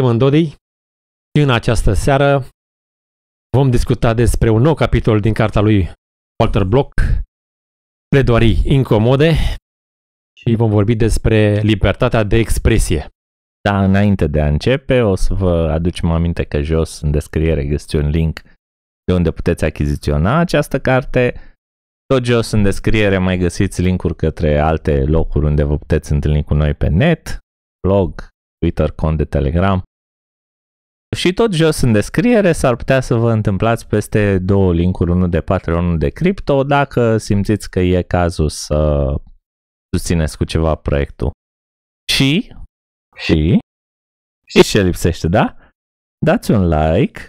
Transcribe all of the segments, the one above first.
Bună seara! Noi suntem în Dodii și în această seară vom discuta despre un nou capitol din cartea lui Walter Block, Pledoarii incomode și vom vorbi despre libertatea de expresie. Da, înainte de a începe, o să vă aducem aminte că jos în descriere găsiți un link de unde puteți achiziționa această carte. Tot jos în descriere mai găsiți linkuri către alte locuri unde vă puteți întâlni cu noi pe net, blog, Twitter, cont de Telegram. Și tot jos în descriere s-ar putea să vă întâmplați peste două linkuri, unul de Patreon, unul de Crypto, dacă simțiți că e cazul să susțineți cu ceva proiectul. Și, și, și ce lipsește, da? Dați un like,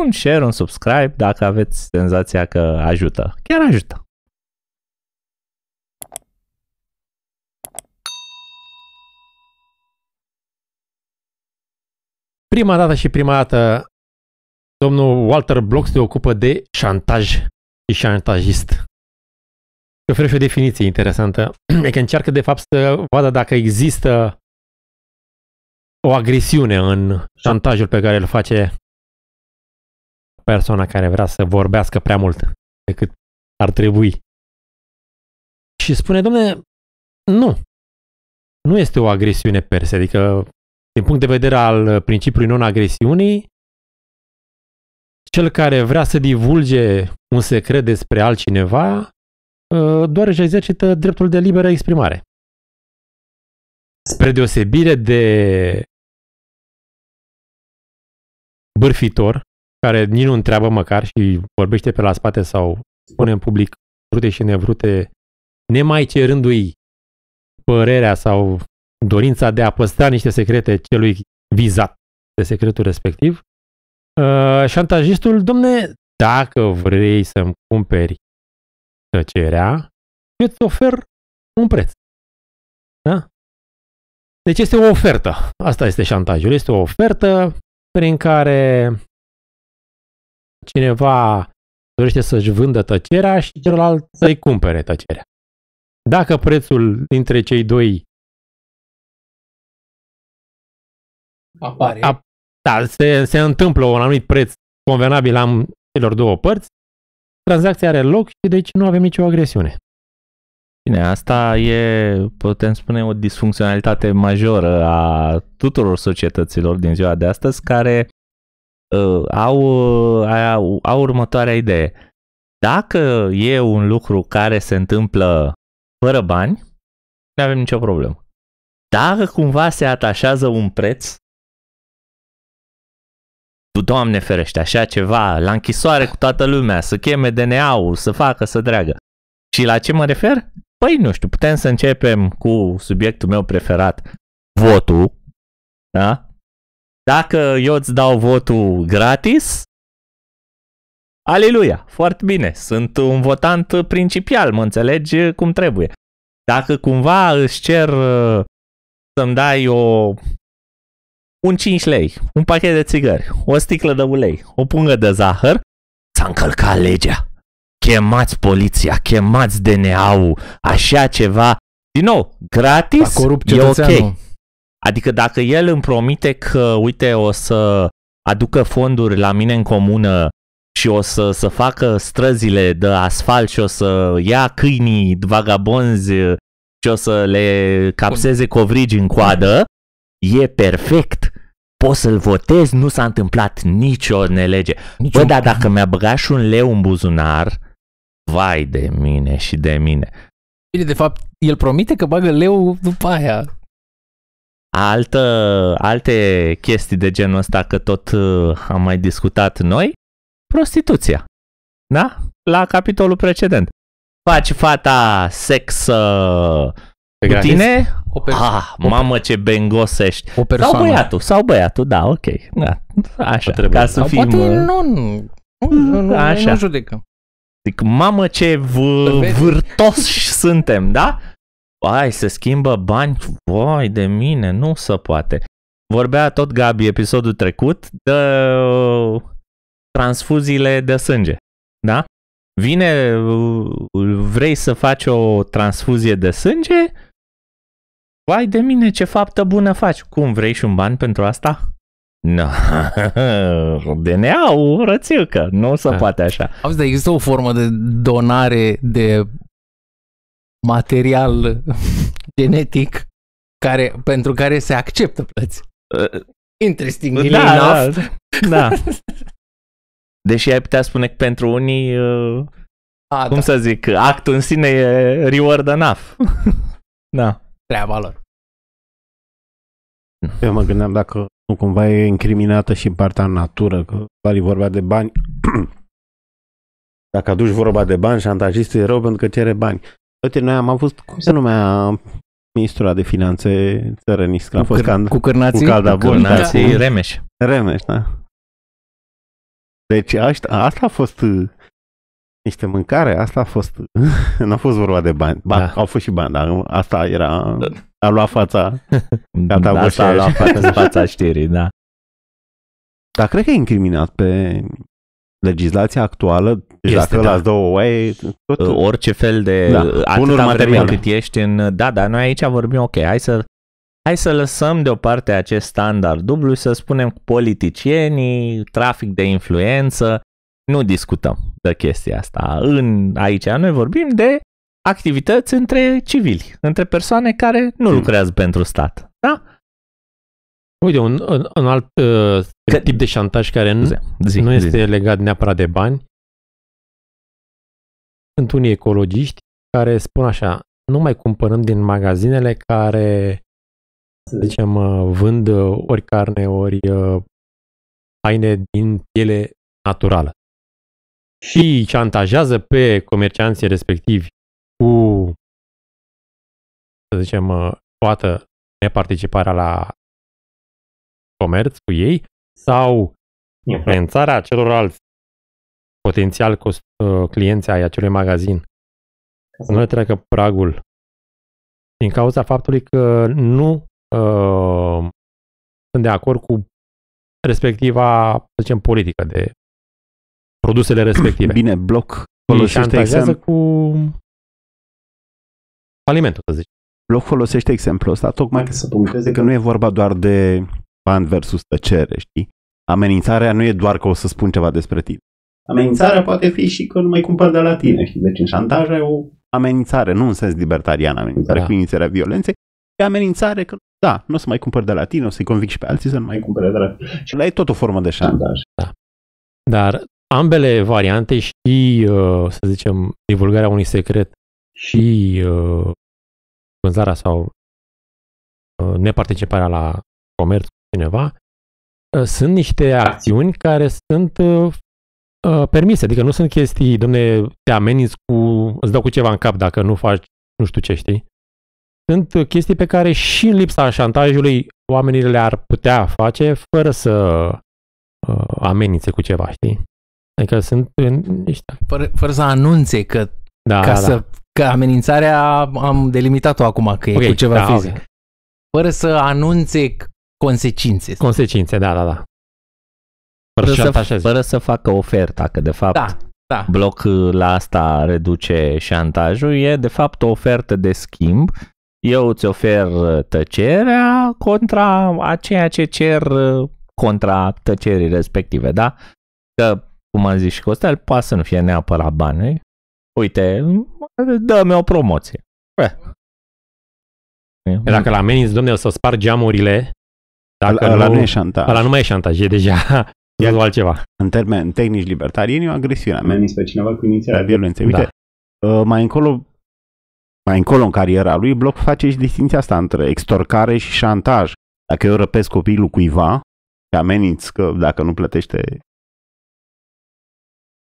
un share, un subscribe dacă aveți senzația că ajută. Chiar ajută. Prima dată și prima dată domnul Walter Block se ocupă de șantaj și șantajist. Oferă și o definiție interesantă. E că încearcă de fapt să vadă dacă există o agresiune în șantajul pe care îl face persoana care vrea să vorbească prea mult decât ar trebui. Și spune, domne, nu. Nu este o agresiune per se, adică din punct de vedere al principiului non-agresiunii, cel care vrea să divulge un secret despre altcineva uh, doar își exercită dreptul de liberă exprimare. Spre deosebire de bârfitor, care nici nu întreabă măcar și vorbește pe la spate sau spune în public vrute și nevrute, nemai cerându-i părerea sau dorința de a păstra niște secrete celui vizat de secretul respectiv. Uh, șantajistul, domne, dacă vrei să-mi cumperi tăcerea, eu îți ofer un preț. Da? Deci este o ofertă. Asta este șantajul. Este o ofertă prin care cineva dorește să-și vândă tăcerea și celălalt să-i cumpere tăcerea. Dacă prețul dintre cei doi apare. A, da, se, se întâmplă un anumit preț convenabil am celor două părți, tranzacția are loc și deci nu avem nicio agresiune. Bine, asta e, putem spune, o disfuncționalitate majoră a tuturor societăților din ziua de astăzi care uh, au, uh, au, au următoarea idee. Dacă e un lucru care se întâmplă fără bani, nu avem nicio problemă. Dacă cumva se atașează un preț, Doamne ferește, așa ceva, la închisoare cu toată lumea, să cheme DNA-ul, să facă, să dreagă. Și la ce mă refer? Păi nu știu, putem să începem cu subiectul meu preferat, votul, da? Dacă eu îți dau votul gratis, aleluia, foarte bine, sunt un votant principial, mă înțelegi cum trebuie. Dacă cumva îți cer uh, să-mi dai o un 5 lei, un pachet de țigări, o sticlă de ulei, o pungă de zahăr, s-a încălcat legea. Chemați poliția, chemați DNA-ul, așa ceva. Din nou, gratis, e ok. Adică dacă el îmi promite că, uite, o să aducă fonduri la mine în comună și o să, să facă străzile de asfalt și o să ia câinii vagabonzi și o să le capseze covrigi în coadă, e perfect. Poți să-l votezi, nu s-a întâmplat nicio nelege. Nicio... Bă, dar dacă mi-a băgat și un leu în buzunar, vai de mine și de mine. Bine, de fapt, el promite că bagă leu după aia. Altă, alte chestii de genul ăsta, că tot uh, am mai discutat noi, prostituția. Da? La capitolul precedent. Faci fata sex uh, cu gratis? tine? O ah, mamă ce bengos ești. O persoană. Sau băiatul, sau băiatul, da, ok. Da, așa, ca să fim... Poate uh, nu, nu, nu, nu, așa. nu judecăm. Zic, mamă ce v- vârtos suntem, da? Ai, se schimbă bani? Vai de mine, nu se poate. Vorbea tot Gabi episodul trecut de uh, transfuziile de sânge, da? Vine, uh, vrei să faci o transfuzie de sânge? Vai de mine, ce faptă bună faci. Cum, vrei și un ban pentru asta? Nu, DNA-ul rățiucă, nu se Da. poate așa. Auzi, dar există o formă de donare de material genetic care, pentru care se acceptă plăți. Uh, Interesting Da, enough. da, da. Deși ai putea spune că pentru unii, uh, A, cum da, să zic, actul în sine e reward enough. da. Treaba lor. Eu mă gândeam dacă nu cumva e incriminată și în partea în natură, că e vorba de bani. dacă aduci vorba de bani, șantajistul e rău pentru că cere bani. Uite, noi am avut, cum se numea ministrul ăla de finanțe țărănist, că a Cu, fost câr- can... cu cârnații? cu calda bun, da, Cârnații cu- Remeș. Remeș, da. Deci asta, asta a fost uh, niște mâncare, asta a fost, nu a fost vorba de bani. Ba, Da. au fost și bani, dar asta era, a luat fața. Gata, Da, asta a Bășeș. luat față în fața știrii, da. Dar cred că e incriminat pe legislația actuală. Deci Este, dacă da. ăla îți dă o oaie, tot, Uh, orice fel de Da, da, bunuri atâta vreme materiale. cât ești în da, dar noi aici vorbim ok, hai să hai să lăsăm deoparte acest standard dublu și să spunem cu politicienii, trafic de influență, nu discutăm de chestia asta. În aici noi vorbim de activități între civili, între persoane care nu Hmm. lucrează pentru stat. Da? Uite, un, un, un alt uh, Că- tip de șantaj care nu, Zi, zi, nu zi. este legat neapărat de bani. Sunt unii ecologiști care spun așa, nu mai cumpărăm din magazinele care, să zicem, uh, vând uh, ori carne, ori uh, haine din piele naturală. Și șantajează pe comercianții respectivi cu, să zicem, uh, poată neparticiparea la comerț cu ei sau influențarea celorlalți potențial cost, uh, clienți ai acelui magazin. Să nu le treacă pragul din cauza faptului că nu uh, sunt de acord cu respectiva, să zicem, politică de produsele respective. bine, bloc Și folosește, șantajează exemplu, cu falimentul, să zic. bloc folosește exemplul ăsta tocmai ca să puncteze că nu e vorba doar de bani versus tăcere, știi? Amenințarea nu e doar că o să spun ceva despre tine. Amenințarea poate fi și că nu mai cumpăr de la tine, știi? Deci în șantaj e o amenințare, nu în sens libertarian, amenințare Da. cu inițierea violenței, e amenințare că, da, nu o să mai cumpăr de la tine, o să-i convic și pe alții să nu mai cumpere de la tine. Și la e tot o formă de șantaj. Dar ambele variante și, uh, să zicem, divulgarea unui secret și uh, vânzarea sau uh, neparticiparea la comerț cu cineva uh, sunt niște acțiuni care sunt uh, uh, permise. Adică nu sunt chestii, domne, te ameninți cu, îți dau cu ceva în cap dacă nu faci nu știu ce, știi? Sunt uh, chestii pe care și în lipsa șantajului oamenii le-ar putea face fără să uh, amenințe cu ceva, știi? Adică sunt uh, niște... Fără, fără să anunțe că, Da, ca da, să, da. că amenințarea am delimitat-o acum că e Ok, cu ceva da, fizic. ok. Fără să anunțe consecințe. Consecințe, da, da, da. Fără Fără să să, șantajeze. fără să facă oferta, că de fapt Da, da. bloc la asta reduce șantajul, e de fapt o ofertă de schimb. Eu îți ofer tăcerea contra a ceea ce cer contra tăcerii respective, da? Că, cum am zis și Costel, poate să nu fie neapărat bani. Uite, dă-mi o promoție. Bă. Dacă la ameninți, domne, o să sparg geamurile, dacă Ăla, ăla nu, nu e șantaj. ăla nu mai e șantaj, e deja Ia- e altceva. în termeni tehnici libertarieni, e o agresiune. Ameninți pe cineva cu inițierea violenței. Da. Uite, uh, mai încolo mai încolo în cariera lui, Bloc face și distinția asta între extorcare și șantaj. Dacă eu răpesc copilul cuiva și ameninți că dacă nu plătește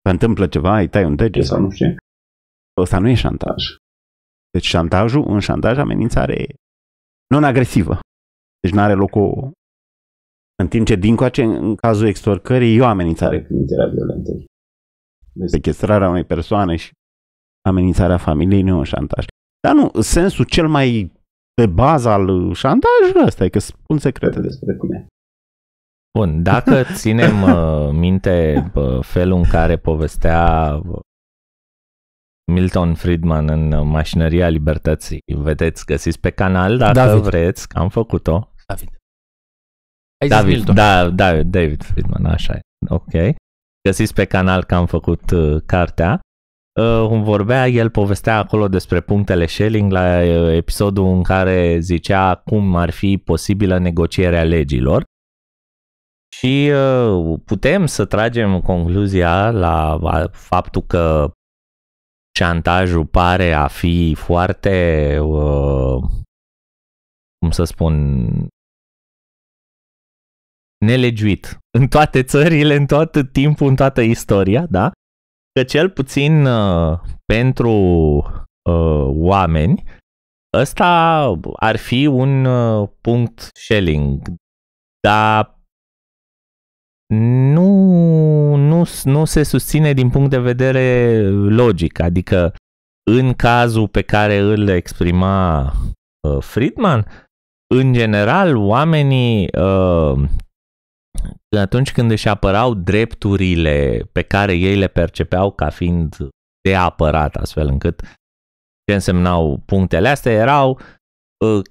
se întâmplă ceva, îi tai un deget sau nu știu ce, ăsta nu e șantaj. Deci șantajul, în șantaj, amenințare e non-agresivă. Deci nu are loc o... În timp ce dincoace, în cazul extorcării, e o amenințare cu inițierea violenței. Deci sequestrarea unei persoane și amenințarea familiei nu e un șantaj. Dar nu, sensul cel mai de bază al șantajului ăsta e că spun secrete despre tine. Bun, dacă ținem uh, minte uh, felul în care povestea uh, Milton Friedman în Mașinăria Libertății. Vedeți, găsiți pe canal dacă David. vreți, că am făcut-o. David. Ai zis David, Milton. da, da, David Friedman, așa e. Ok. Găsiți pe canal că am făcut uh, cartea. Uh, vorbea, el povestea acolo despre punctele Schelling la uh, episodul în care zicea cum ar fi posibilă negocierea legilor. Și uh, putem să tragem concluzia la la faptul că șantajul pare a fi foarte, uh, cum să spun, nelegiuit în toate țările, în tot timpul, în toată istoria, da? Că cel puțin uh, pentru uh, oameni, ăsta ar fi un uh, punct Schelling, dar nu, nu, nu se susține din punct de vedere logic, adică în cazul pe care îl exprima uh, Friedman, în general, oamenii uh, atunci când își apărau drepturile pe care ei le percepeau ca fiind de apărat, astfel încât ce însemnau punctele astea erau, uh,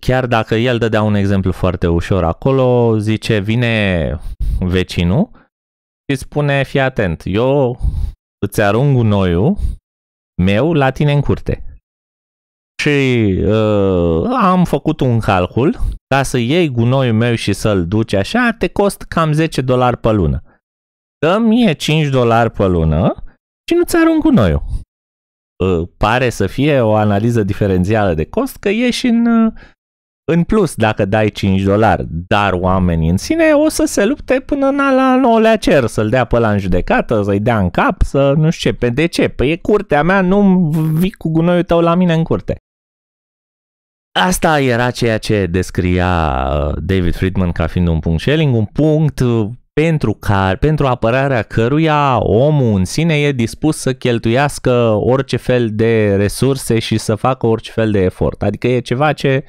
chiar dacă el dădea un exemplu foarte ușor acolo, zice, vine vecinul și spune, fii atent, eu îți arunc gunoiul meu la tine în curte. Și uh, am făcut un calcul, ca să iei gunoiul meu și să-l duci așa, te cost cam 10 dolari pe lună. Dă mie 5 dolari pe lună și nu-ți arunc gunoiul. Uh, pare să fie o analiză diferențială de cost, că ieși în, uh, în plus dacă dai 5 dolari, dar oamenii în sine o să se lupte până în la nouălea cer, să-l dea pe la în judecată, să-i dea în cap, să nu știu ce. Pe de ce? Păi e curtea mea, nu vii cu gunoiul tău la mine în curte. Asta era ceea ce descria uh, David Friedman ca fiind un punct Schelling, un punct uh, pentru, care, pentru apărarea căruia omul în sine e dispus să cheltuiască orice fel de resurse și să facă orice fel de efort. Adică e ceva ce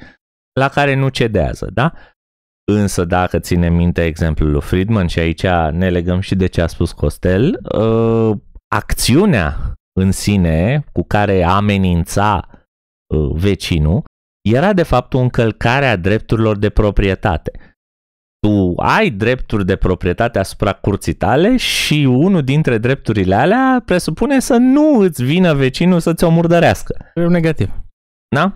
la care nu cedează, da? Însă dacă ținem minte exemplul lui Friedman și aici ne legăm și de ce a spus Costel, uh, acțiunea în sine cu care amenința uh, vecinul era de fapt o încălcare a drepturilor de proprietate. Tu ai drepturi de proprietate asupra curții tale și unul dintre drepturile alea presupune să nu îți vină vecinul să ți-o murdărească. E negativ. Da?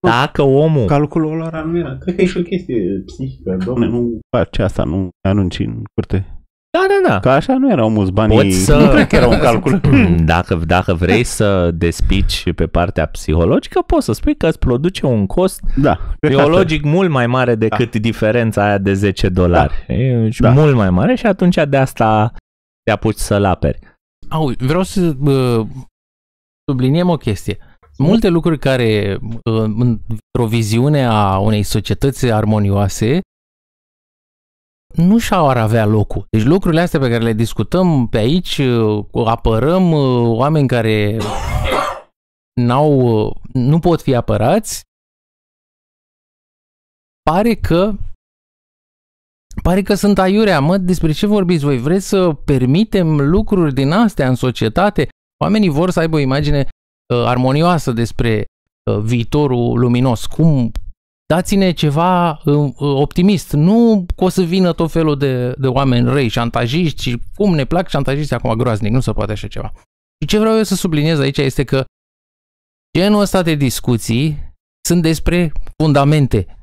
Dacă omul... Calculul lor nu era. Cred că e și o chestie psihică. Domne, nu faci asta, nu anunci în curte. Da, da, da. Că așa nu erau mulți banii. Poți să- Nu cred că era un calcul. Dacă, dacă vrei să despici pe partea psihologică, poți să spui că îți produce un cost da. cred că biologic mult mai mare decât da. diferența aia de 10 dolari. Da. E Da. mult mai mare și atunci de asta te apuci să-l aperi. Au, vreau să uh, subliniem o chestie. Multe lucruri care, uh, într-o viziune a unei societăți armonioase, nu și-au ar avea locul. Deci lucrurile astea pe care le discutăm pe aici, uh, apărăm uh, oameni care n-au, uh, nu pot fi apărați, pare că pare că sunt aiurea, mă, despre ce vorbiți voi? Vreți să permitem lucruri din astea în societate? Oamenii vor să aibă o imagine uh, armonioasă despre uh, viitorul luminos. Cum? Dați-ne ceva uh, uh, optimist. Nu că o să vină tot felul de, de oameni răi, șantajiști și cum ne plac șantajiști acum groaznic, nu se poate așa ceva. Și ce vreau eu să subliniez aici este că genul ăsta de discuții sunt despre fundamente.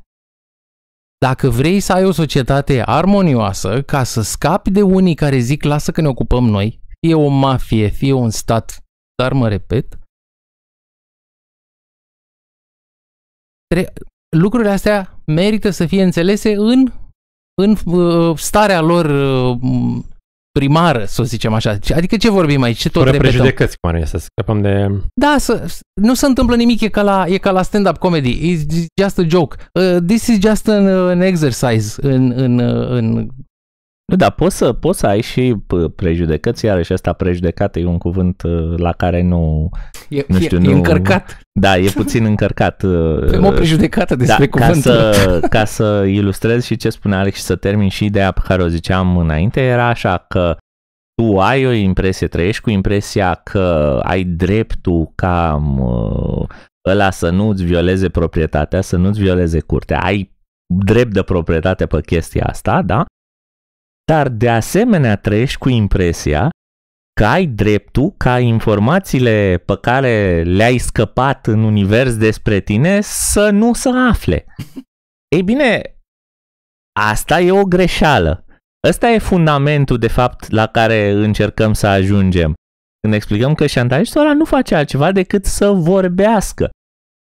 Dacă vrei să ai o societate armonioasă, ca să scapi de unii care zic lasă că ne ocupăm noi, fie o mafie, fie un stat, dar mă repet, tre- lucrurile astea merită să fie înțelese în, în uh, starea lor uh, primară, să zicem așa. Adică ce vorbim aici? Ce tot Fără repetăm? prejudecăți, cum ar veni, să scăpăm de... Da, să, nu se întâmplă nimic, e ca la, e ca la stand-up comedy. It's just a joke. Uh, this is just an, an exercise în, în, uh, în Nu, dar poți să, poți să ai și p- prejudecăți, iarăși asta prejudecată e un cuvânt uh, la care nu... E, Nu știu, e, e nu- încărcat. Da, e puțin încărcat. uh, Avem o prejudecată despre da, ca, cuvântul. să, ca să ilustrez și ce spunea Alex și să termin și ideea pe care o ziceam înainte, era așa că tu ai o impresie, trăiești cu impresia că ai dreptul ca mă, ăla să nu-ți violeze proprietatea, să nu-ți violeze curtea, ai drept de proprietate pe chestia asta, da? Dar de asemenea trăiești cu impresia că ai dreptul ca informațiile pe care le-ai scăpat în univers despre tine să nu se afle. Ei bine, asta e o greșeală. Ăsta e fundamentul, de fapt, la care încercăm să ajungem. Când explicăm că șantajistul ăla nu face altceva decât să vorbească.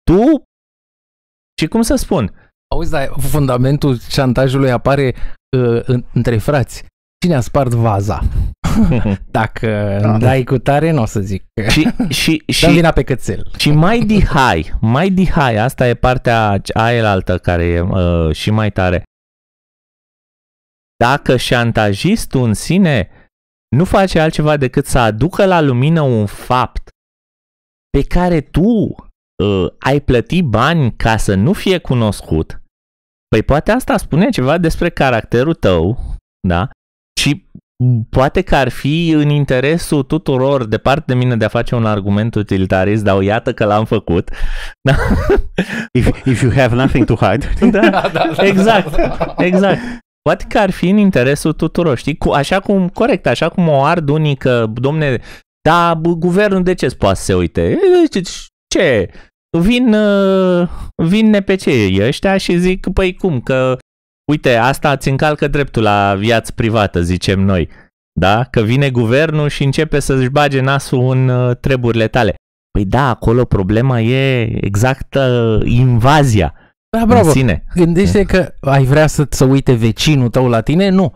Tu, și cum să spun, Auzi, dar fundamentul șantajului apare uh, în, între frați. Cine a spart vaza? Dacă Da. dai cu tare, nu o să zic. și, și, Dăm și, vina pe cățel. și mai dihai, mai dihai, asta e partea aia altă care e uh, și mai tare. Dacă șantajistul în sine nu face altceva decât să aducă la lumină un fapt pe care tu uh, ai plătit bani ca să nu fie cunoscut, păi poate asta spune ceva despre caracterul tău, da? Și poate că ar fi în interesul tuturor, departe de mine de a face un argument utilitarist, dar iată că l-am făcut. Da? If, if you have nothing to hide. da? Exact, exact. Poate că ar fi în interesul tuturor, știi? Cu, așa cum, corect, așa cum o ard unii că, domne, da, bă, guvernul de ce poate să se uite? E, Ce? Vin, uh, vin NPC-ii ăștia și zic, păi cum, că uite, asta ți încalcă dreptul la viață privată, zicem noi. Da? Că vine guvernul și începe să-și bage nasul în uh, treburile tale. Păi da, acolo problema e exact uh, invazia Da, în bravo. sine. Gândește că ai vrea să să uite vecinul tău la tine? Nu.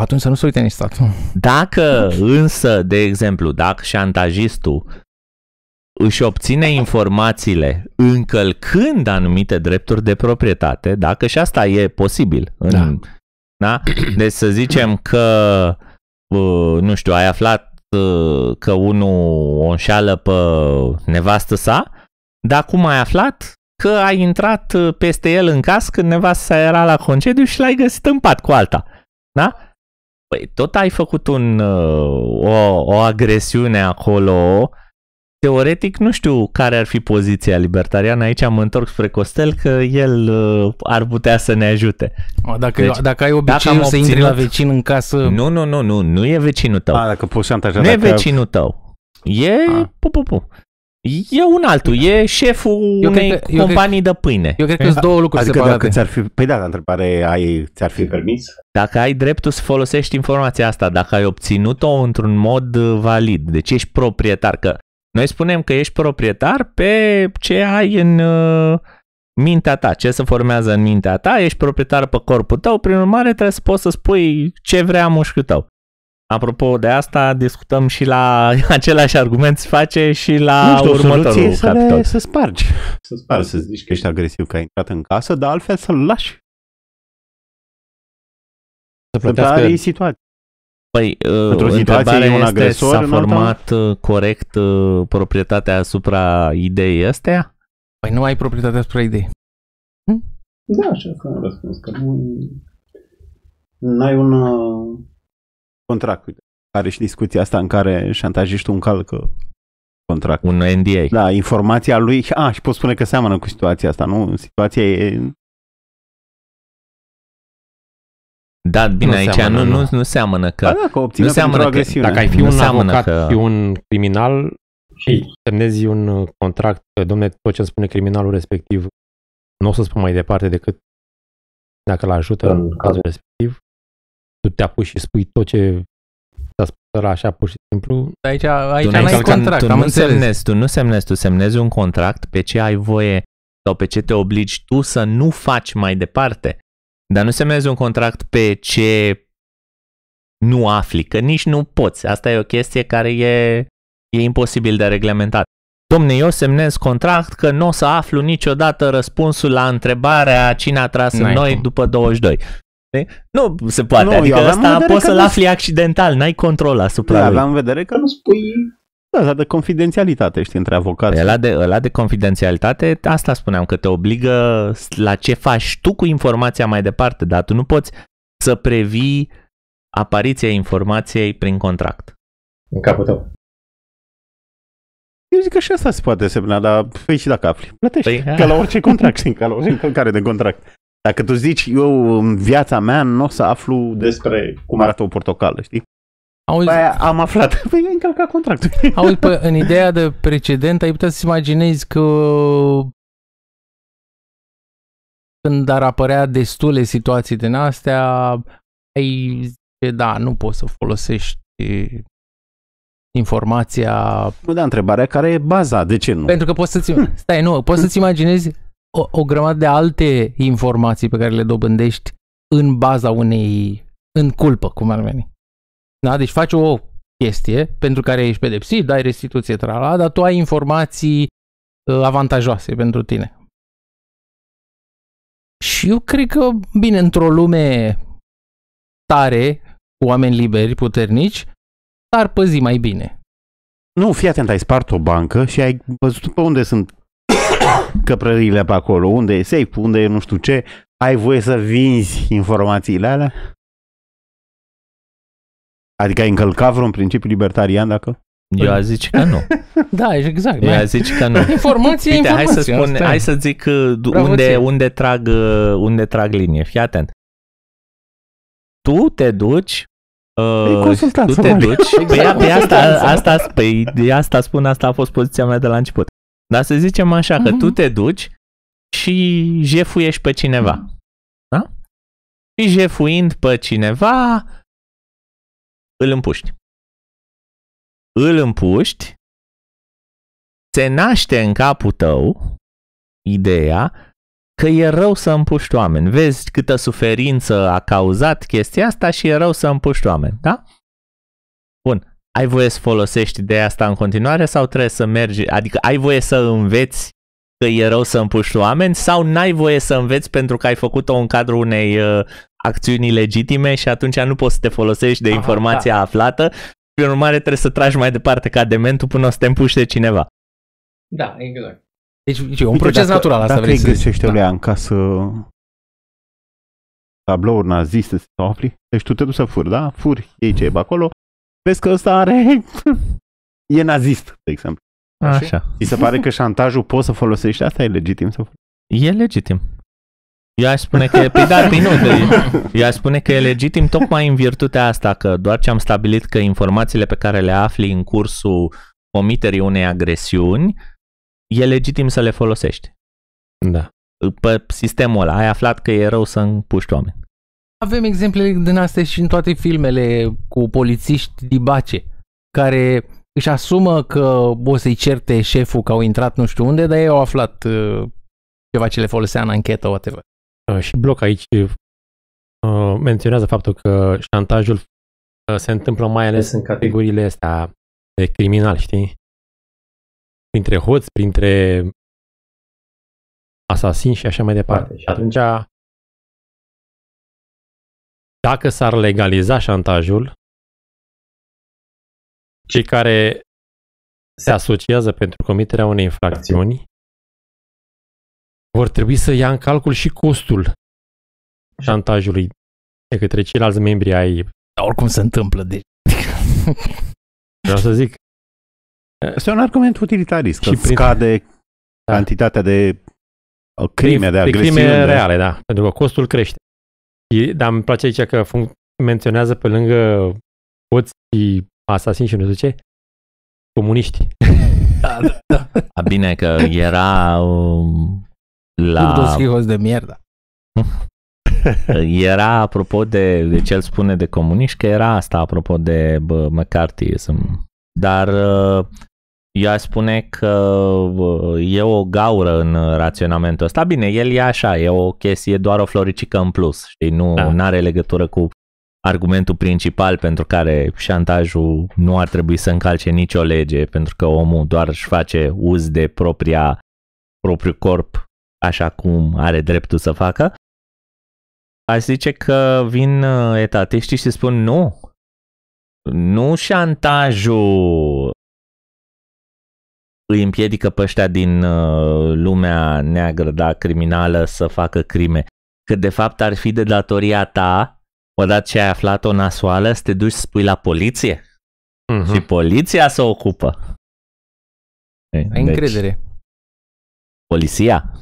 Atunci să nu se uite nici statul. Dacă însă, de exemplu, dacă șantajistul își obține informațiile încălcând anumite drepturi de proprietate, dacă și asta e posibil. În, Da. da? Deci să zicem că, uh, nu știu, ai aflat uh, că unul o înșeală pe nevastă sa, dar cum ai aflat? Că ai intrat uh, peste el în casă când nevastă sa era la concediu și l-ai găsit în pat cu alta. Da? Păi tot ai făcut un, uh, o, o agresiune acolo. Teoretic nu știu care ar fi poziția libertariană. Aici mă întorc spre Costel că el uh, ar putea să ne ajute. O, Dacă, Deci, dacă ai dacă obiceiul am să intri la obținut- vecin în casă, Nu, nu, nu, nu, nu e vecinul tău. A, dacă poți șantaja, nu e dacă... vecinul tău. E, A. pu, pu, pu. e un altul, e șeful Eu unei cred că- eu companii de pâine. eu cred că sunt două lucruri Adică separate. dacă ți-ar fi... Păi da, dar întrebare ai, ți-ar fi permis? Dacă ai dreptul să folosești informația asta, dacă ai obținut-o într-un mod uh, valid, deci ești proprietar, că noi spunem că ești proprietar pe ce ai în uh, mintea ta, ce se formează în mintea ta, ești proprietar pe corpul tău, prin urmare trebuie să poți să spui ce vrea mușchiul tău. Apropo de asta, discutăm și la același argument se face și la nu știu, o următorul soluție e să, capitol. le, să spargi. Să spargi, să zici că ești agresiv, că ai intrat în casă, dar altfel să-l lași. Să Să plătească pari situația. Păi, uh, Într-o situație întrebarea e un este, agresor, s-a în alta- format uh, corect uh, proprietatea asupra ideii astea? Păi nu ai proprietatea asupra idei. Da, așa că am răspuns, că nu... N-ai un uh, contract. Uite, are și discuția asta în care șantajiștul încalcă contract. Un NDA. Da, informația lui, a, și pot spune că seamănă cu situația asta, nu? Situația e, Da, bine, Nu aici seamănă, nu, nu, nu. nu seamănă că... da, da, că obține nu seamănă pentru că- agresiune. Dacă ai fi Nu un seamănă avocat că- și un criminal și semnezi un uh, contract, că, domne, tot ce îmi spune criminalul respectiv, nu o să spun mai departe decât dacă îl ajută în cazul respectiv, tu te apuci și spui tot ce ți-a spus ăla așa pur și simplu, Aici, aici tu n-ai n-ai contract, tu am nu înțeles. semnezi, tu nu semnezi, tu semnezi un contract pe ce ai voie sau pe ce te obligi tu să nu faci mai departe. Dar nu semnezi un contract pe ce nu afli, că nici nu poți. Asta e o chestie care e, e imposibil de reglementat. Domne, eu semnez contract că nu o să aflu niciodată răspunsul la întrebarea cine a tras în N-ai noi cum. după 22. Știi? Nu se poate, Nu, nu, eu adică aveam în asta vedere poți că să-l nu- afli accidental, n-ai control asupra Da, lui. aveam în vedere că nu spui da, de confidențialitate, știi, între avocați. Ăla de, ăla de confidențialitate, asta spuneam, că te obligă la ce faci tu cu informația mai departe, dar tu nu poți să previi apariția informației prin contract. în capul tău. Eu zic că și asta se poate semna, dar păi și dacă afli, plătești. Păi, ca la orice contract, știi, ca la orice încălcare de contract. Dacă tu zici, eu în viața mea nu o să aflu despre cum arată o portocală, știi? Auzi, Păi am aflat. Păi ai încălcat contractul. auzi pă, în ideea de precedent, ai putea să-ți imaginezi că când ar apărea destule situații din astea, ai zice, da, nu poți să folosești informația Nu, da, întrebarea care e baza, de ce nu? Pentru că poți să-ți, stai, nu, poți să-ți imaginezi o, o grămadă de alte informații pe care le dobândești în baza unei, în culpă, cum ar veni. Da? Deci faci o chestie pentru care ești pedepsit, dai restituție, trala, dar tu ai informații uh, avantajoase pentru tine. Și eu cred că, bine, într-o lume tare, cu oameni liberi, puternici, ar păzi mai bine. Nu, fii atent, ai spart o bancă și ai văzut pe unde sunt căprările pe acolo, unde e safe, unde e nu știu ce, ai voie să vinzi informațiile alea? Adică ai încălcat vreun principiu libertarian dacă? Eu aș zice că nu. Da, exact. Eu da. aș zice că nu. Informație, Uite, hai informație. să, spun, asta e. hai să zic uh, du- Bravo unde, ție. unde, trag, uh, unde trag linie. Fii atent. Tu te duci Păi Uh, consultați, tu te probabil. duci, Exact, păi, pe asta, consultați. asta, păi, de asta spun, asta a fost poziția mea de la început. Dar să zicem așa, că Mhm. tu te duci și jefuiești pe cineva. Da? Și jefuind pe cineva, îl împuști. Îl împuști, se naște în capul tău ideea că e rău să împuști oameni. Vezi câtă suferință a cauzat chestia asta și e rău să împuști oameni, da? Bun. Ai voie să folosești ideea asta în continuare sau trebuie să mergi, adică ai voie să înveți că e rău să împuști oameni sau n-ai voie să înveți pentru că ai făcut-o în cadrul unei uh, acțiuni legitime și atunci nu poți să te folosești de Aha, informația da. aflată prin urmare trebuie să tragi mai departe ca dementul până o să te împuște cineva. Da, exact. Deci e un Uite, proces dacă, natural, asta Dacă vrei îi să zici. găsește Da. da. în casă tablouri naziste sau afli, deci tu te duci să furi, da? Furi, ei ce e pe acolo, vezi că ăsta are... e nazist, de exemplu. Așa. Ți se pare că șantajul poți să folosești asta? E legitim să E legitim. Eu aș spune că e, păi da, păi nu, că eu aș spune că e legitim tocmai în virtutea asta, că doar ce am stabilit că informațiile pe care le afli în cursul comiterii unei agresiuni, e legitim să le folosești. Da. Pe sistemul ăla, ai aflat că e rău să împuști oameni. Avem exemple din astea și în toate filmele cu polițiști dibace care își asumă că o să-i certe șeful că au intrat nu știu unde, dar ei au aflat uh, ceva ce le folosea în anchetă, whatever. Uh, Și bloc aici uh, menționează faptul că șantajul uh, se întâmplă mai ales în categoriile astea de criminali, știi? Printre hoți, printre asasini și așa mai departe. Și atunci, dacă s-ar legaliza șantajul, cei care se asociază pentru comiterea unei infracțiuni vor trebui să ia în calcul și costul șantajului de către ceilalți membri ai, Dar oricum se întâmplă, deci. vreau să zic, Este un argument utilitarist, că Și și prin- scade cantitatea de uh, crime, de de agresiuni. crime de- reale, da, pentru că costul crește. Și, dar îmi place aici că func- menționează pe lângă hoți și asasini și nu știu ce, comuniști. Da, da, da. A, bine că era um, La... Dos la... hijos de mierda. Era, apropo de, de ce el spune de comuniști, că era asta apropo de bă, McCarthyism. Dar uh, eu aș spune că bă, e o gaură în raționamentul ăsta. Bine, el e așa, e o chestie, doar o floricică în plus, știi? Nu Da. are legătură cu argumentul principal pentru care șantajul nu ar trebui să încalce nicio lege, pentru că omul doar își face uz de propria, propriu corp așa cum are dreptul să facă. Aș zice că vin uh, etatiștii și spun nu. Nu șantajul îi împiedică pe ăștia din uh, lumea neagră, da, criminală, să facă crime. Că de fapt ar fi de datoria ta, odată ce ai aflat o nasoală, să te duci să spui la poliție. Mhm. și poliția se ocupă. Deci, Ai încredere. Poliția?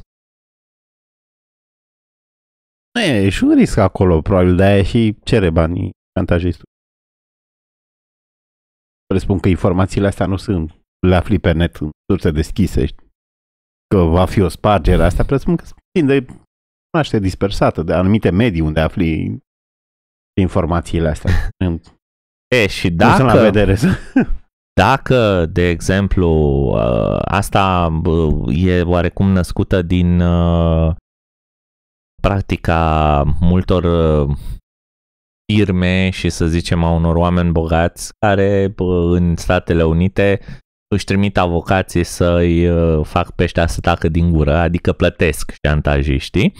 Nu e și un risc acolo, probabil, de-aia și cere banii șantajistul. Presupun că informațiile astea nu sunt, le afli pe net în surse deschise, știi? că va fi o spargere. Asta presupun că sunt de cunoaște dispersată de anumite medii unde afli informațiile astea. Nu E, și sunt la dacă, vedere. să- dacă, de exemplu, uh, asta bă, e oarecum născută din uh, practica multor uh, firme și să zicem a unor oameni bogați care bă, în Statele Unite își trimit avocații să-i uh, fac pe ăștia să tacă din gură, adică plătesc șantajiștii.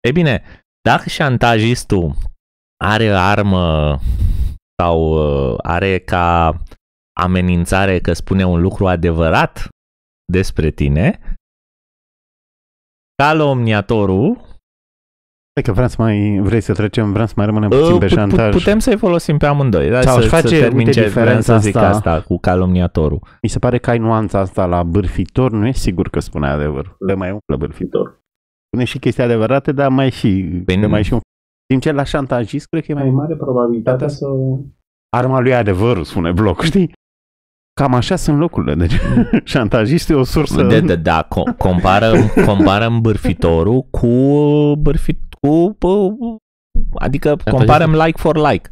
Ei bine, dacă șantajistul are armă sau uh, are ca amenințare că spune un lucru adevărat despre tine, calomniatorul Hai că vreau să mai, vrei să trecem, vreau să mai rămânem puțin uh, pe put- șantaj. putem să-i folosim pe amândoi. Da? Sau să, își face, să termin uite, ce vreau diferența să zic asta- asta cu calomniatorul. Mi se pare că ai nuanța asta la bârfitor, nu e sigur că spune adevăr. Le mai umplă bârfitor. Spune și chestii adevărate, dar mai și, Păi le nu. mai și un... În timp ce la șantajist, cred că e mai mare probabilitatea să... Arma lui e adevărul, spune bloc, știi? Cam așa sunt locurile. Deci șantajistul e o sursă... Da, da, da, co- comparăm, comparăm bârfitorul cu bârfit, cu, cu adică comparăm like for like.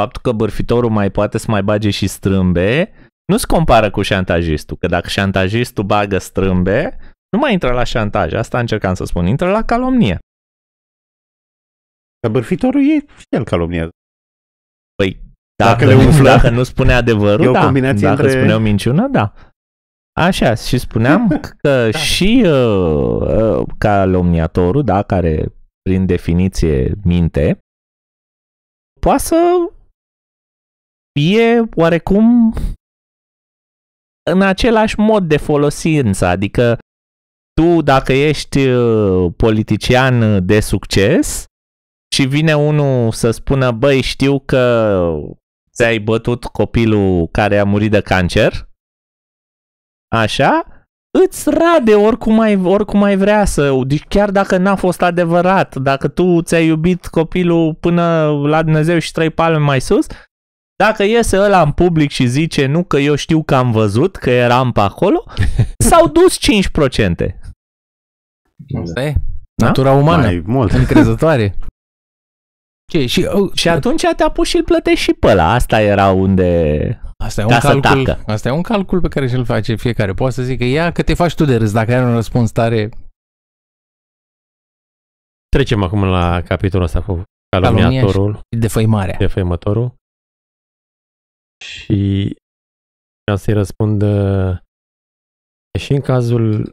Faptul că bârfitorul mai poate să mai bage și strâmbe, nu se compară cu șantajistul, că dacă șantajistul bagă strâmbe, nu mai intră la șantaj, asta încercam să spun, intră la calomnie. Că bârfitorul e și el calomniază. Păi, Dacă dacă, le umflă. dacă nu spune adevărul, E o da. combinație dacă între- spune o minciună, da. Așa, și spuneam că Da. și uh, uh, calomniatorul, da, care prin definiție minte, poate să fie oarecum în același mod de folosință, adică tu dacă ești uh, politician de succes și vine unul să spună, băi, știu că ți-ai bătut copilul care a murit de cancer, așa, îți rade oricum ai, oricum ai vrea să, deci chiar dacă n-a fost adevărat, dacă tu ți-ai iubit copilul până la Dumnezeu și trei palme mai sus, dacă iese ăla în public și zice nu că eu știu că am văzut, că eram pe acolo, s-au dus 5%. Asta e. Da? Natura umană. Mai mult. Încrezătoare. Ce? Și, uh, Și atunci te apuci și îl plătești și pe ăla. Asta era unde... Asta e, ca un să calcul, tacă. asta e un calcul pe care și-l face fiecare. Poate să zică, ia că te faci tu de râs, dacă ai un răspuns tare, Trecem acum la capitolul ăsta cu calomniatorul, defăimarea. defăimătorul. Și vreau să-i răspund uh, și în cazul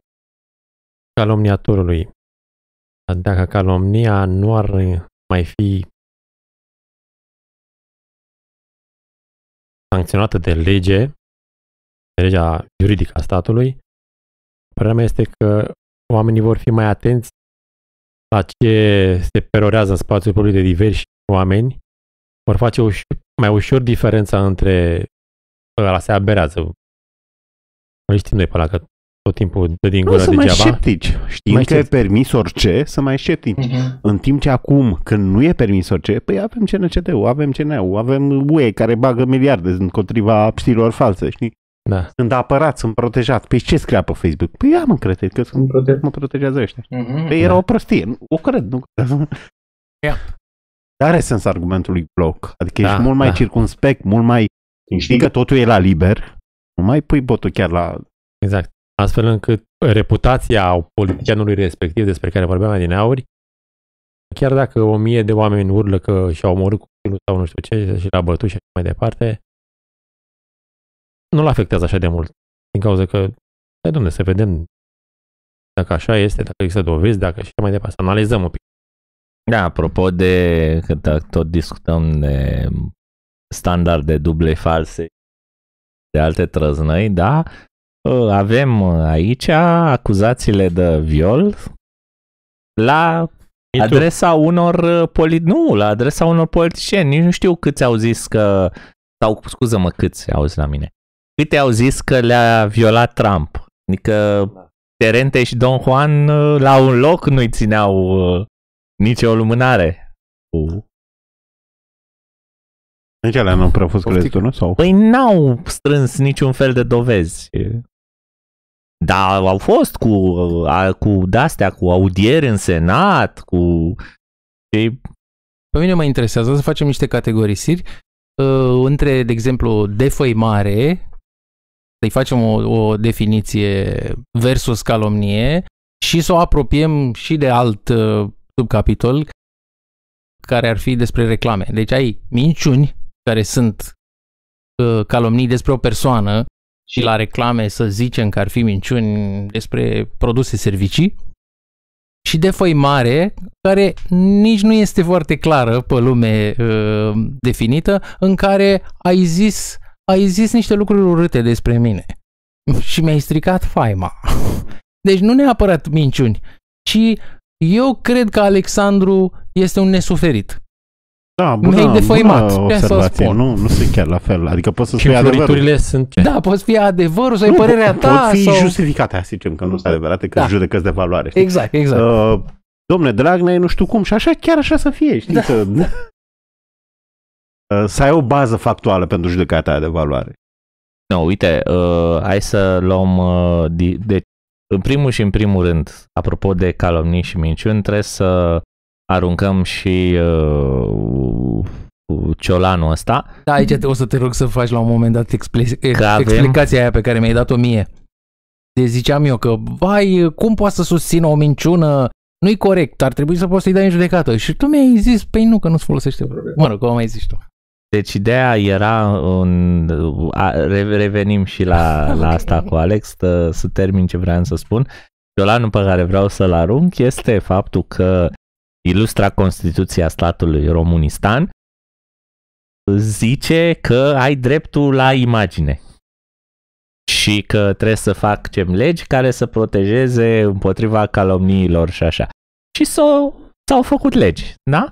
calomniatorului. Dacă calomnia nu ar mai fi sancționată de lege, de legea juridică a statului, părerea mea este că oamenii vor fi mai atenți la ce se perorează în spațiul public de diversi oameni, vor face ușor, mai ușor diferența între ăla se aberează. Îl știm noi pe ăla că tot timpul dă din Nu gură să mai degeaba. sceptici. Știm Mai că e sceptici. permis orice, să mai sceptici. Mhm. În timp ce acum, când nu e permis orice, păi avem CNCD-ul, avem CNU, avem UE care bagă miliarde împotriva știrilor false, știi? Da. Sunt apărat, sunt protejat. Păi ce scria pe Facebook? Păi am încredere că sunt prote- mă protejează ăștia. Mhm. Păi era o prostie. Nu- O cred, nu cred. Ia. Dar are sens argumentul lui Bloc. Adică Da, ești mult mai da. circunspect, mult mai... Știi că totul e la liber, nu mai pui botul chiar la... Exact. Astfel încât reputația politicianului respectiv despre care vorbeam din auri, chiar dacă o mie de oameni urlă că și-au omorât copilul sau nu știu ce și l-a bătut și așa mai departe, nu-l afectează așa de mult. Din cauza că, hai domne, să vedem dacă așa este, dacă există dovezi, dacă și așa mai departe, să analizăm un pic. Da, apropo de că da, tot discutăm de standarde duble false de alte trăznăi, da, ă, avem aici acuzațiile de viol la adresa unor ă, polit nu, la adresa unor politicieni. Nici nu știu câți au zis că sau scuză-mă câți auzi la mine, câte au zis că le-a violat Trump? Adică Terente și Don Juan uh, la un loc nu-i țineau uh, nici o lumânare. Cu... Deci alea nu prea fost crezut, nu? Sau? Păi n-au strâns niciun fel de dovezi. Da, au fost cu, a, cu de-astea, cu audieri în Senat, cu... Și Pe mine mă interesează să facem niște categorisiri uh, între, de exemplu, defăimare, să-i facem o, o definiție versus calomnie și să o apropiem și de alt uh, subcapitol care ar fi despre reclame. Deci ai minciuni care sunt uh, calomnii despre o persoană și la reclame să zicem că ar fi minciuni despre produse, servicii și defăimare care nici nu este foarte clară pe lume uh, definită, în care ai zis, ai zis niște lucruri urâte despre mine și mi-ai stricat faima. Deci nu neapărat minciuni, ci eu cred că Alexandru este un nesuferit. Da, bună, Mi-ai defăimat, bună ce să observație. spun. Nu, nu sunt chiar la fel. Adică poți să Și spui adevărul. floriturile sunt ce? Da, poți fi adevărul sau e Nu, părerea pot, ta pot fi sau... justificate, hai să zicem că nu sunt adevărate, că Da. judecăți de valoare. știi? Exact, exact. Uh, domne, Dragnea e nu știu cum și așa, chiar așa să fie, știi? Da. Că, Uh, să ai o bază factuală pentru judecata de valoare. Nu, uite, uh, hai să luăm, uh, di- de, în primul și în primul rând, apropo de calomnii și minciuni, trebuie să aruncăm și uh, ciolanul ăsta. Da, aici te, o să te rog să faci la un moment dat expli- Că avem- explicația aia pe care mi-ai dat-o mie. De ziceam eu că, vai, cum poate să susțină o minciună? Nu-i corect, ar trebui să poți să-i dai în judecată. Și tu mi-ai zis, păi nu, că nu-ți folosește. Mă rog, cum mai zici tu. Deci ideea era, un, a, re- revenim și la, la asta cu Alex, să, să termin ce vreau să spun. Ciolanul pe care vreau să-l arunc este faptul că ilustra Constituția statului Românistan zice că ai dreptul la imagine și că trebuie să facem legi care să protejeze împotriva calomniilor și așa. Și s-au, s-au făcut legi, da?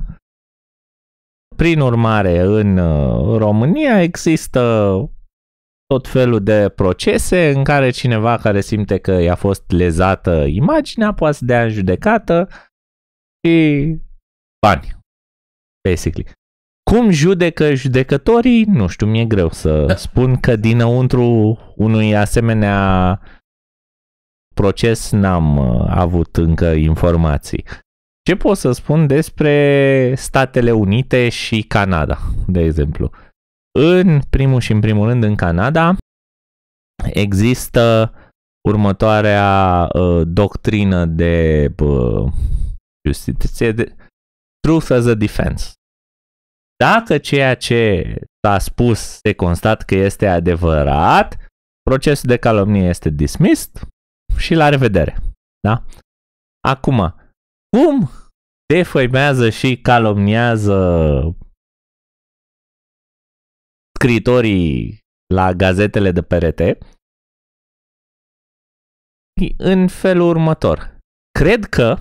Prin urmare, în uh, România există tot felul de procese în care cineva care simte că i-a fost lezată imaginea poate să dea în judecată și bani, basically. Cum judecă judecătorii? Nu știu, mi-e greu să spun că dinăuntru unui asemenea proces n-am uh, avut încă informații. Ce pot să spun despre Statele Unite și Canada, de exemplu? În primul și în primul rând în Canada există următoarea uh, doctrină de uh, justiție, de truth as a defense. Dacă ceea ce s-a spus se constat că este adevărat, procesul de calomnie este dismissed și la revedere. Da? Acum, cum defăimează și calomniază scriitorii la gazetele de perete în felul următor. Cred că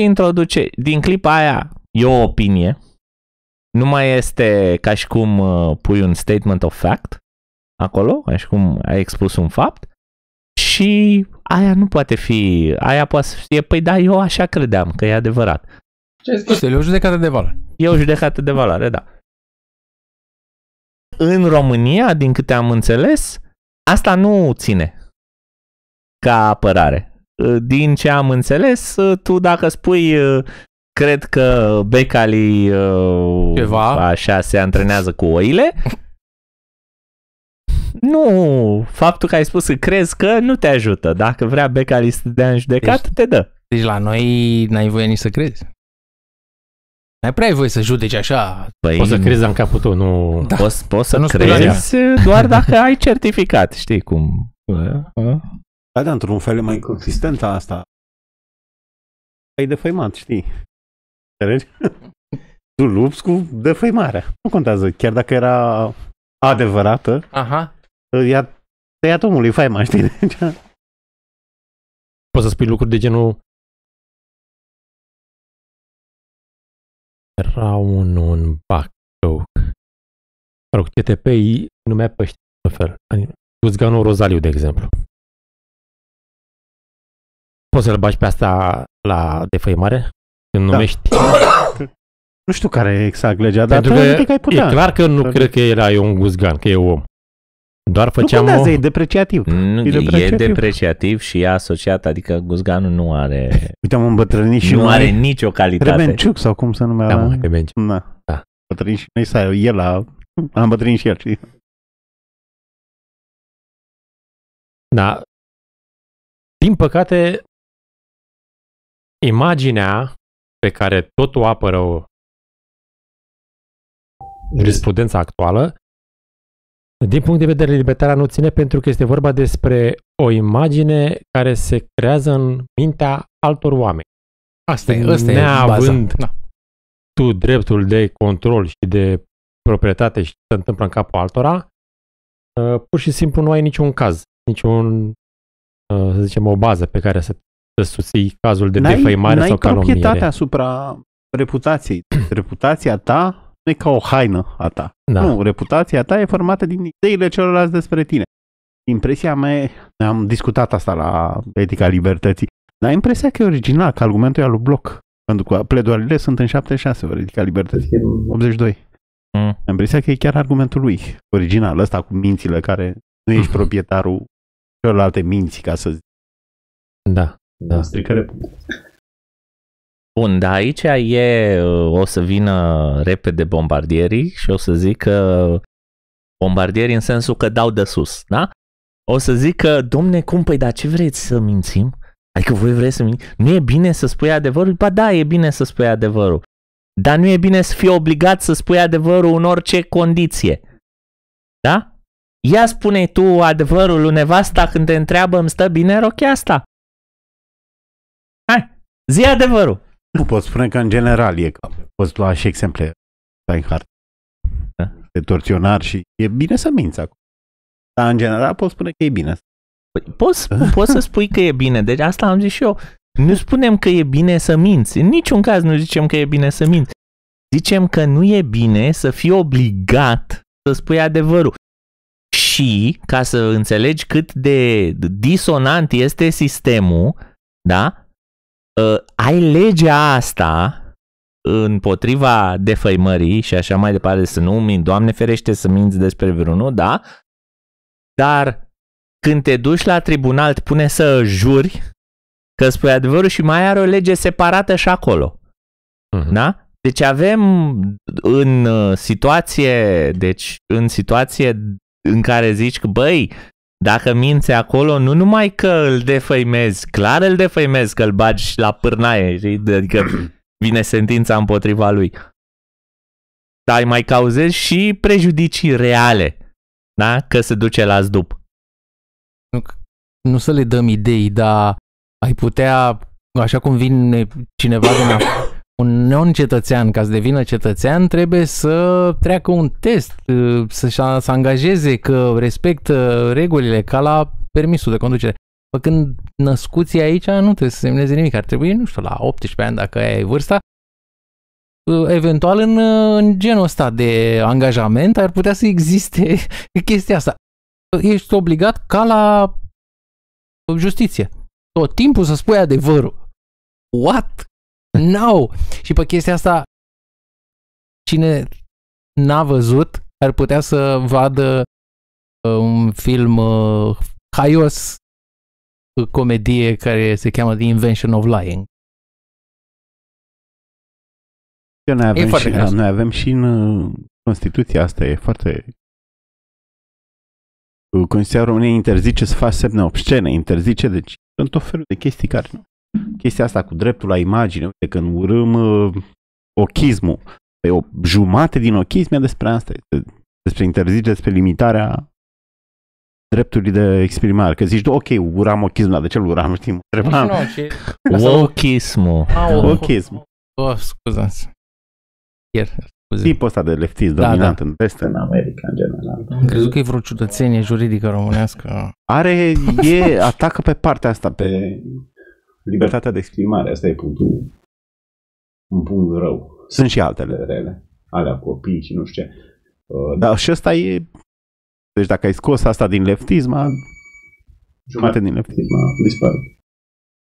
introduce, din clipa aia, e o opinie, nu mai este ca și cum uh, pui un statement of fact acolo, ca și cum ai expus un fapt, și aia nu poate fi, aia poate să fie, păi da, eu așa credeam că e adevărat. Este o judecată de valoare. E o judecată de valoare, da. În România, din câte am înțeles, asta nu ține ca apărare. Din ce am înțeles, tu dacă spui cred că Becali Ceva. așa se antrenează cu oile, nu, faptul că ai spus că crezi că nu te ajută. Dacă vrea Becali să te dea în judecată, te dă. Deci la noi n-ai voie nici să crezi. N-ai prea ai voie să judeci așa. Păi, Poți să crezi în capul tău, nu... Da. Poți, poți să nu spui la crezi doar dacă ai certificat, știi cum. Da, da, într-un fel e mai consistentă asta. Ai defăimat, știi? Înțelegi? tu lupți cu defăimarea. Nu contează, chiar dacă era adevărată, Aha. i-a tăiat omului faima, știi? Deci, Poți să spui lucruri de genul era un, un bac joke. mă rog, CTP îi numea pe ăștia, în fel. Guzganul Rozaliu, de exemplu. Poți să-l bagi pe asta la defăimare? Când Da. numești? Nu știu care e exact legea, dar Pentru că, teoretic ai putea. e clar că nu Dar- cred că era eu un guzgan, că e om. Doar Nu făceam contează, o... e depreciativ. Nu, E e, depreciativ. depreciativ și e asociat, adică guzganul nu are, Uite, am îmbătrânit și nu noi. are nicio calitate. Rebenciuc sau cum se numea. Da, mă, că benci. Na. Da. Bătrânit și noi să el a... Am îmbătrânit și el, știi? Da. Din păcate, imaginea pe care tot o apără o jurisprudența actuală, din punct de vedere libertarian nu ține pentru că este vorba despre o imagine care se creează în mintea altor oameni. Asta e, asta e baza. Neavând Da. tu dreptul de control și de proprietate și ce se întâmplă în capul altora, uh, pur și simplu nu ai niciun caz, niciun, uh, să zicem, o bază pe care să, să susții cazul de defăimare n-ai sau proprietate calomniere. asupra reputației. Reputația ta nu e ca o haină a ta. Da. Nu, reputația ta e formată din ideile celorlalți despre tine. Impresia mea, e- am discutat asta la Etica Libertății, dar impresia că e original, că argumentul e al lui Bloc. Pentru că pledoarile sunt în 76, ori Etica Libertății e în 82. Mm. Am impresia că e chiar argumentul lui, original, ăsta cu mințile care nu ești proprietarul celorlalte minți, ca să zic. Da. Da. Strică reputația. Bun, dar aici e, uh, o să vină repede bombardierii și o să zic că bombardierii în sensul că dau de sus, da? O să zic că, domne, cum, păi, dar ce vreți să mințim? Adică voi vreți să mințim? Nu e bine să spui adevărul? Ba da, e bine să spui adevărul. Dar nu e bine să fii obligat să spui adevărul în orice condiție. Da? Ia spune tu adevărul lui nevasta când te întreabă îmi stă bine rochia asta. Hai, zi adevărul. Nu pot spune că în general e ca. Poți lua și exemple Reinhardt. Da. De torționar și e bine să minți acum. Dar în general pot spune că e bine. Păi, poți, poți să spui că e bine, deci asta am zis și eu. Nu spunem că e bine să minți, în niciun caz nu zicem că e bine să minți. Zicem că nu e bine să fii obligat să spui adevărul. Și, ca să înțelegi cât de disonant este sistemul, da? Uh, ai legea asta împotriva defăimării și așa mai departe, să nu mint, Doamne ferește să minți despre vreunul, da? Dar când te duci la tribunal, te pune să juri că spui adevărul și mai are o lege separată și acolo. Mhm. Da? Deci avem în uh, situație, deci în situație în care zici că, băi, dacă minți acolo, nu numai că îl defăimezi, clar îl defăimezi, că îl bagi la pârnaie, știi? adică vine sentința împotriva lui. Dar îi mai cauzezi și prejudicii reale, da? Că se duce la zdup. Nu să le dăm idei, dar ai putea, așa cum vine cineva din af- un non-cetățean, ca să devină cetățean, trebuie să treacă un test, să, să angajeze că respectă regulile, ca la permisul de conducere. Făcând născuții aici, nu trebuie să semneze nimic. Ar trebui, nu știu, la 18 ani, dacă aia e vârsta, eventual în, în genul ăsta de angajament ar putea să existe chestia asta. Ești obligat ca la justiție. Tot timpul să spui adevărul. What? No! Și pe chestia asta, cine n-a văzut, ar putea să vadă uh, un film uh, haios, uh, comedie care se cheamă The Invention of Lying. Noi avem, foarte și, gras. noi avem și în uh, Constituția asta, e foarte... Uh, Constituția României interzice să faci semne obscene, interzice, deci sunt tot felul de chestii care nu. Chestia asta cu dreptul la imagine, uite, când urâm uh, ochismul, pe o jumate din ochism e despre asta, este despre interzicere, despre limitarea dreptului de exprimare. Că zici, ok, uram ochismul, dar de ce îl uram, știi? Mă întrebam. Nu, ce... Asta- Wokismul. Au, Ochism. Oh, scuzați. Iar, scuze. Tipul ăsta de leftist Da, dominant da. în vest, în America, în general. Am crezut că e vreo ciudățenie juridică românească. Are, e, atacă pe partea asta, pe libertatea de exprimare. Asta e punctul, un punct rău. Sunt și altele rele, alea copii și nu știu ce. Uh, Dar și ăsta e... Deci dacă ai scos asta din leftism, a- jumate din leftism a dispărut.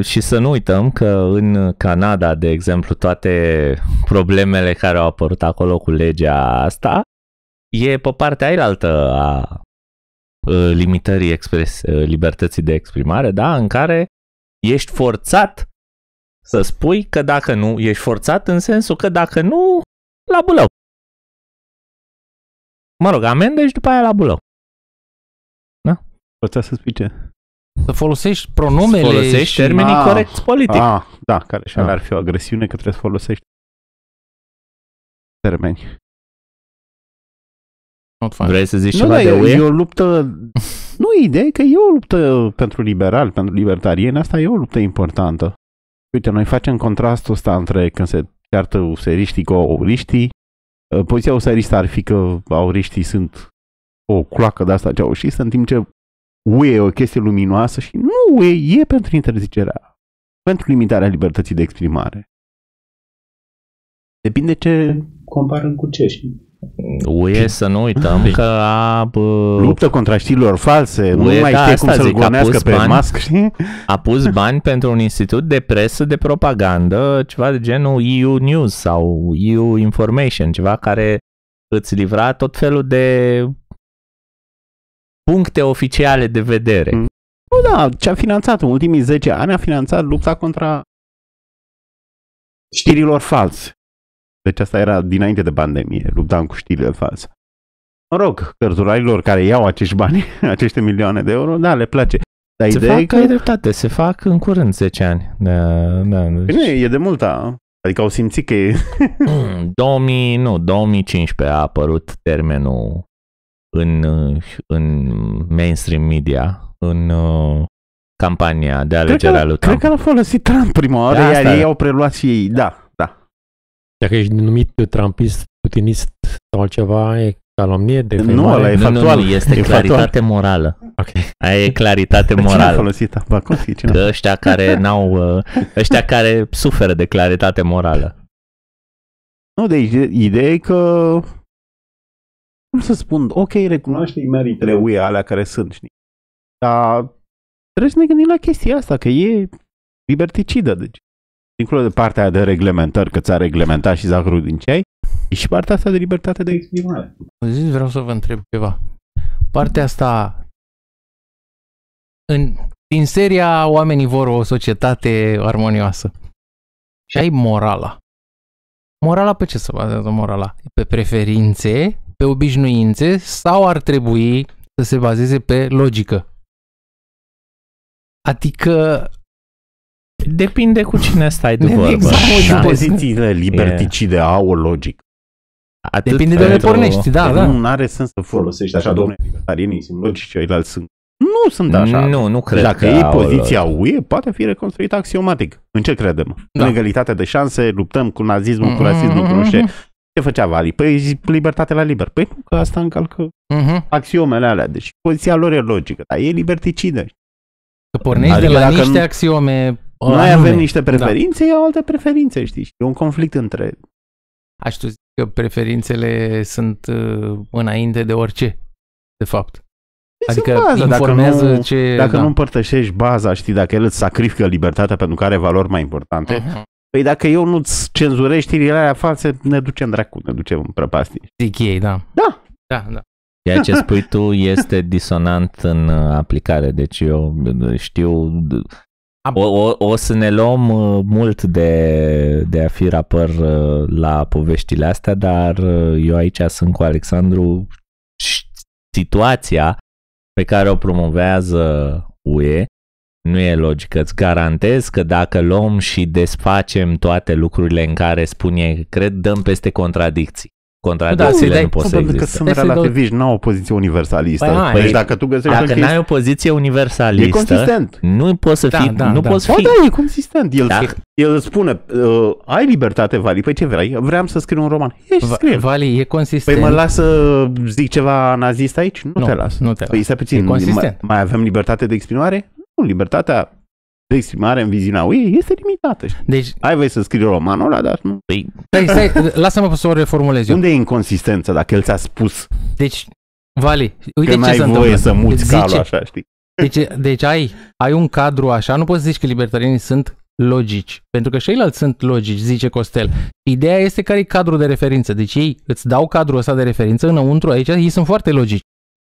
Și să nu uităm că în Canada, de exemplu, toate problemele care au apărut acolo cu legea asta e pe partea ailaltă a uh, limitării expres, uh, libertății de exprimare, da, în care ești forțat să spui că dacă nu, ești forțat în sensul că dacă nu, la bulău. Mă rog, amendă și după aia la bulău. Poți să spui ce? Să folosești pronomele Folosești și... termenii Ah, corecți politic. Ah, da, care și Ah. ar fi o agresiune că trebuie să folosești termeni. Not fun. Vrei să zici Nu, ceva da, de e, UE? e o luptă... Nu, ideea e că e o luptă pentru liberali, pentru libertarieni. Asta e o luptă importantă. Uite, noi facem contrastul ăsta între când se ceartă useriștii cu auriștii. Uh, Poziția useristă ar fi că auriștii sunt o cloacă de asta ceaușistă, în timp ce UE e o chestie luminoasă și nu UE e pentru interzicerea, pentru limitarea libertății de exprimare. Depinde ce comparăm cu ce. știi? UE să nu uităm că a, bă, Luptă contra știrilor false, nu UE, mai da, știe asta cum să-l zic, a gonească pus pe bani. masc, știi? a pus bani pentru un institut de presă de propagandă, ceva de genul EU News sau EU Information, ceva care îți livra tot felul de puncte oficiale de vedere. Mm. Nu, da, ce a finanțat în ultimii 10 ani a finanțat lupta contra știrilor false. Deci asta era dinainte de pandemie, luptam cu știrile false. Mă rog, cărturarilor care iau acești bani, aceste milioane de euro, da, le place. Dar Se ideea fac, e că... că... ai dreptate, se fac în curând 10 ani. Da, da, deci- Bine, e de multa. Adică au simțit că e... 2000, nu, 2015 a apărut termenul în, în mainstream media, în uh, campania de Cred alegere a că, lui cred Trump. că l-a folosit Trump prima oară, Da, iar asta- ei au preluat și ei. Da, da. Dacă ești numit trumpist, putinist sau altceva, e calomnie, Nu, defăimare. ăla e nu, nu, factual. nu, este E claritate morală. Ok. Aia e claritate Cine a morală. folosit Abaconski? Cine? Că ăștia care n-au, uh, ăștia care suferă de claritate morală. Nu, deci ideea e că cum să spun, ok, recunoaște meritele UE alea care sunt, știi? Dar trebuie să ne gândim la chestia asta, că e liberticidă, deci. Dincolo de partea aia de reglementări, că ți-a reglementat și zahărul din ce ai, e și partea asta de libertate de exprimare. Zis, vreau să vă întreb ceva. Partea asta, în, din seria Oamenii vor o societate armonioasă. Și ai morala. Morala pe ce se bazează morala? Pe preferințe, pe obișnuințe sau ar trebui să se bazeze pe logică? Adică Depinde cu cine stai de vorbă. Exact, Și Da. pozițiile liberticide au o logică. Atât depinde de unde pentru- pornești, da, da. Nu are sens să folosești așa, domnule, libertarienii sunt logici, ceilalți sunt... Nu sunt așa. Nu, nu cred Deci dacă că e au poziția UE, poate fi reconstruită axiomatic. În ce credem? Da. În egalitate de șanse, luptăm cu nazismul, cu rasismul, cu nu știu ce. Ce făcea Vali? Păi zi- libertate la liber. Păi nu, că asta încalcă Mhm. axiomele alea. Deci poziția lor e logică, dar e liberticidă. Că pornești Adică de la dacă niște nu- axiome Noi anume. avem niște preferințe, ei au alte preferințe, știi? Și E un conflict între... Aș tu zic că preferințele sunt uh, înainte de orice, de fapt. Adică Sunt baza, dacă informează nu- ce... Dacă da. nu împărtășești baza, știi, dacă el îți sacrifică libertatea pentru că are valori mai importante, Mhm. păi dacă eu nu-ți cenzurez știrile alea false, ne ducem dracu, ne ducem în prăpastie. Zic ei, da. Da. Da, da. Ceea ce spui tu este disonant în uh, aplicare, deci eu uh, știu... O, o, o să ne luăm uh, mult de, de a fi rapăr uh, la poveștile astea, dar uh, eu aici sunt cu Alexandru. Și Situația pe care o promovează UE nu e logică. Îți garantez că dacă luăm și desfacem toate lucrurile în care spune, cred, dăm peste contradicții. Contradicțiile Da, nu să-i pot dai- să pentru că existe. sunt Hai să-i dau- relativiști, nu au o poziție universalistă. Păi, hai. Păi, deci dacă tu găsești Dacă o chestie, n-ai o poziție e universalistă, consistent. nu poți să Da, fii, da, nu da. poți Ba fi. da, e consistent. El, Dacă- el îți spune, uh, ai libertate, Vali, păi ce vrei? Vreau să scriu un roman. Ești Va- scrie. Vali, e consistent. Păi mă las să zic ceva nazist aici? Nu, Nu, te las. nu te las. Păi stai puțin, E consistent. mai, mai avem libertate de exprimare? Nu, libertatea de exprimare în viziunea UE este limitată. știi? Deci, Ai voie să scrii romanul ăla, dar nu. Păi, stai, stai, lasă-mă să o reformulez eu. Unde e inconsistență dacă el ți-a spus Deci, Vali, uite că ce n-ai se voie întâmplă. să muți Zice- calul așa, știi? Deci, deci ai, ai un cadru așa, nu poți să zici că libertarianii sunt logici, pentru că și ceilalți sunt logici, zice Costel. Ideea este care e cadrul de referință. Deci ei îți dau cadrul ăsta de referință înăuntru aici, ei sunt foarte logici.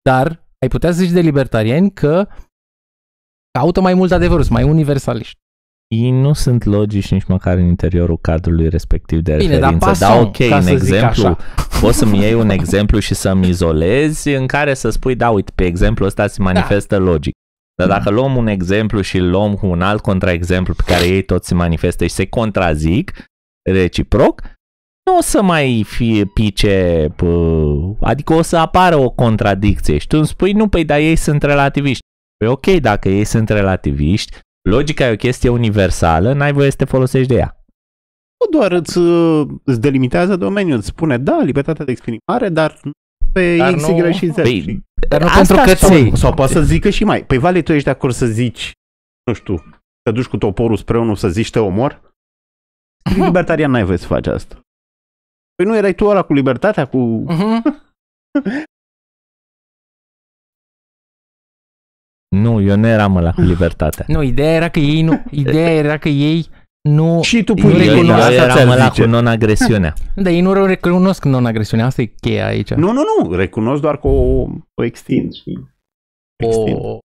Dar ai putea să zici de libertariani că caută mai mult adevărul, sunt mai universaliști. ei nu sunt logici nici măcar în interiorul cadrului respectiv de Bine, dar referință. pasăm, ok, ca în să zic exemplu, așa. poți să-mi iei un exemplu și să-mi izolezi în care să spui, da, uite, pe exemplu ăsta se manifestă Da. logic. Dar dacă luăm un exemplu și îl luăm cu un alt contraexemplu pe care ei toți se manifestă și se contrazic reciproc, nu o să mai fie pice, pă, adică o să apară o contradicție și tu îmi spui, nu, păi, dar ei sunt relativiști. Păi ok, dacă ei sunt relativiști, logica e o chestie universală, n-ai voie să te folosești de ea. Nu doar îți, uh, îți delimitează domeniul, îți spune, da, libertatea de exprimare, dar nu pe Dar X, nu- Y și Z. Păi, știi? Dar nu Asta pentru că spun. ți Sau poate să zică și mai. Păi, Vale, tu ești de acord să zici, nu știu, te duci cu toporul spre unul să zici te omor? Mhm. Libertarian n-ai voie să faci asta. Păi nu erai tu ăla cu libertatea, cu... Mhm. Nu, eu nu eram ăla cu libertatea. Nu, ideea era că ei nu, ideea era că ei nu, Și tu Nu pui Eu, eu recunosc, asta eram ți-ar ăla zice. cu non-agresiunea. dar ei nu recunosc non-agresiunea, asta e cheia aici. Nu, nu, nu, recunosc doar că o, o extind, știi? Extind. o,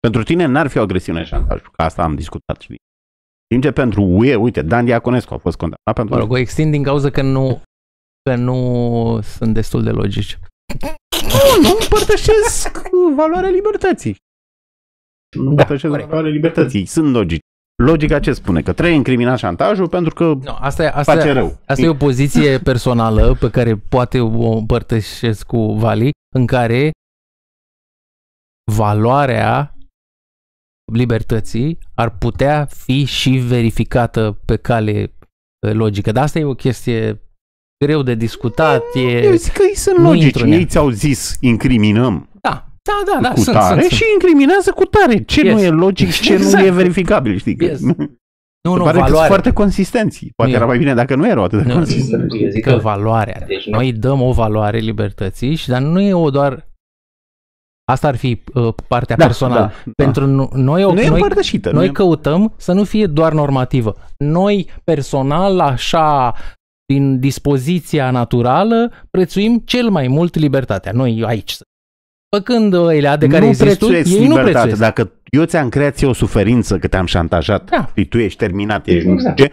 Pentru tine n-ar fi o agresiune șantaj, că asta am discutat, știi? În timp ce pentru UE, uite, Dan Diaconescu a fost condamnat pentru... mă rog, o extind din cauza că nu, că nu sunt destul de logici. Nu, nu împărtășesc valoarea libertății. Nu împărtășesc corect. valoarea libertății. Sunt logici. Logica ce spune? Că trebuie incriminat șantajul pentru că Nu, asta, e- face asta, rău. asta e o poziție personală pe care poate o împărtășesc cu Vali, în care valoarea libertății ar putea fi și verificată pe cale eh, logică. Dar asta e o chestie greu de discutat. E... Eu zic că ei sunt nu logici. intru în ea. Ei ți-au zis incriminăm Da, da, da, da cu sunt, tare sunt, și sunt. incriminează cu tare. Ce Yes. nu e logic, ce nu Exact. e verificabil, știi? Că Yes. nu, Nu, nu, pare că sunt valoare. foarte consistenți. Poate Nu. era mai bine dacă nu erau atât de Nu, consistenți. eu zic că valoarea. Deci noi dăm o valoare libertății, și dar nu e o doar... Asta ar fi uh, partea personală. da. Pentru no- noi, Nu e noi, împărtășită. nu noi e- căutăm să nu fie doar normativă. Noi, personal, așa, din dispoziția naturală, prețuim cel mai mult libertatea. Noi aici. Păcând ele de care nu există, prețuiesc ei nu libertate. prețuiesc. Dacă eu ți-am creat ție o suferință că te-am șantajat, Da. și tu ești terminat, ești nu Exact. știu ce,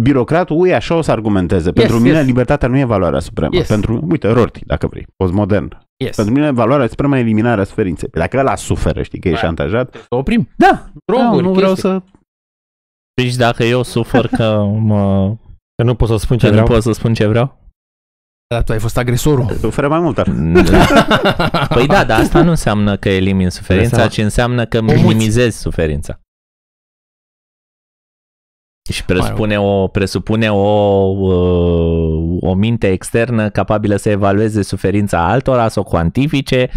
birocratul ui așa o să argumenteze. Pentru mine yes. libertatea nu e valoarea supremă. Yes. Pentru, uite, Rorty, dacă vrei, postmodern. Yes. Pentru mine valoarea supremă e eliminarea suferinței. Păi Dacă ăla suferă, știi că e Da. șantajat, Să oprim. da, Droguri, nu, nu vreau chestii. să... Deci dacă eu sufăr că, mă, Că nu pot să spun ce că nu vreau. pot să spun ce vreau? Dar tu ai fost agresorul. Suferă mai mult, dar... Păi da, dar asta nu înseamnă că elimin suferința, Înseamnă- ci înseamnă că Omuți. minimizezi suferința. Și presupune o, presupune o, uh, o minte externă capabilă să evalueze suferința altora, să o cuantifice,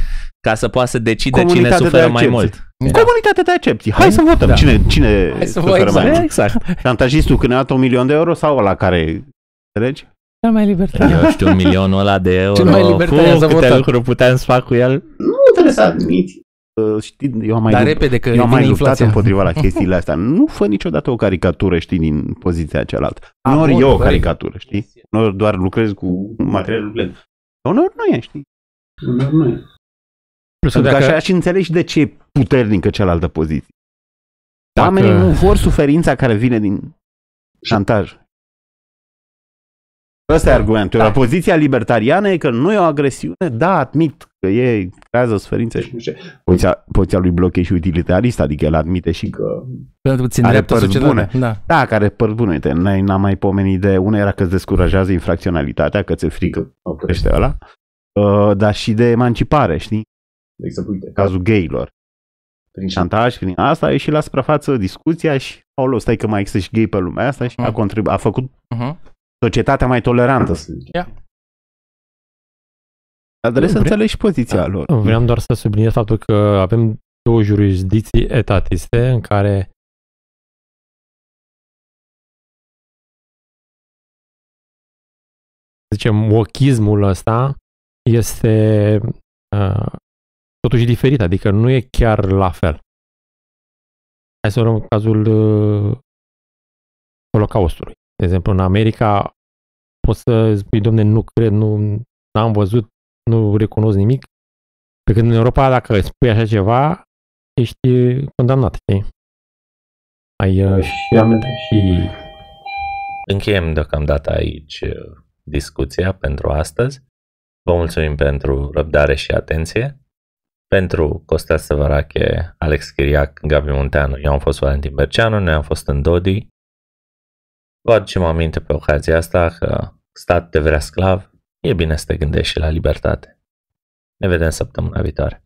ca să poată să decide cine Comunitate de suferă mai accepție. mult. Da. Comunitate de accepții. Hai să votăm. Da. Cine, cine Hai să suferă vă- mai mult? Exact. Șantajistul când a dat un milion de euro sau ăla care... Înțelegi? Cel mai libertar. Eu știu, milionul ăla de euro. Cel mai libertarian Fu, să câte votăm. lucruri puteam să fac cu el. Nu trebuie să admiți. Uh, știi, eu am mai Dar lupt- repede, că Eu am vine mai luptat inflația. împotriva la chestiile astea. Nu fă niciodată o caricatură, știi, din poziția cealaltă. Ah, Uneori bun, e o corect. caricatură, știi? Uneori doar lucrezi cu materialul plin. Uneori nu e, știi? Uneori nu e. Plus că Pentru că dacă, așa și înțelegi de ce e puternică cealaltă poziție. Dacă- Oamenii nu vor suferința care vine din șantaj. Ăsta e argumentul. Da. La poziția libertariană e că nu e o agresiune, da, admit că e, creează suferință și nu știu ce. Poziția, poziția lui Bloch e și utilitarist, adică el admite și că Pentru că țin Are dreaptă părți societatea. bune. Da. Da, care păr bun, uite, noi n-am mai pomenit de, una era că îți descurajează infracționalitatea, că ți-e frică, oprește ăla, uh, dar și de emancipare, știi? De exemplu, uite, cazul gayilor. Prin șantaj, prin asta, a ieșit la suprafață discuția și, aoleu, stai că mai există și gay pe lumea asta și a, Mm. contribu- a făcut Uh-huh societatea mai tolerantă, să zicem. Yeah. Dar trebuie să înțelegi și poziția da, lor. Vreau doar să subliniez faptul că avem două jurisdicții etatiste în care zicem, ochismul ăsta este uh, totuși diferit, adică nu e chiar la fel. Hai să luăm cazul uh, Holocaustului. De exemplu, în America poți să spui, domne, nu cred, nu am văzut, nu recunosc nimic. Pe când în Europa, dacă spui așa ceva, ești condamnat, știi? Ai uh, și amende și... Încheiem deocamdată aici uh, discuția pentru astăzi. Vă mulțumim pentru răbdare și atenție. Pentru Costea Săvărache, Alex Chiriac, Gabi Munteanu, eu am fost Valentin Berceanu, noi am fost în Dodi. Vă aducem aminte pe ocazia asta că stat de vrea sclav, e bine să te gândești și la libertate. Ne vedem săptămâna viitoare.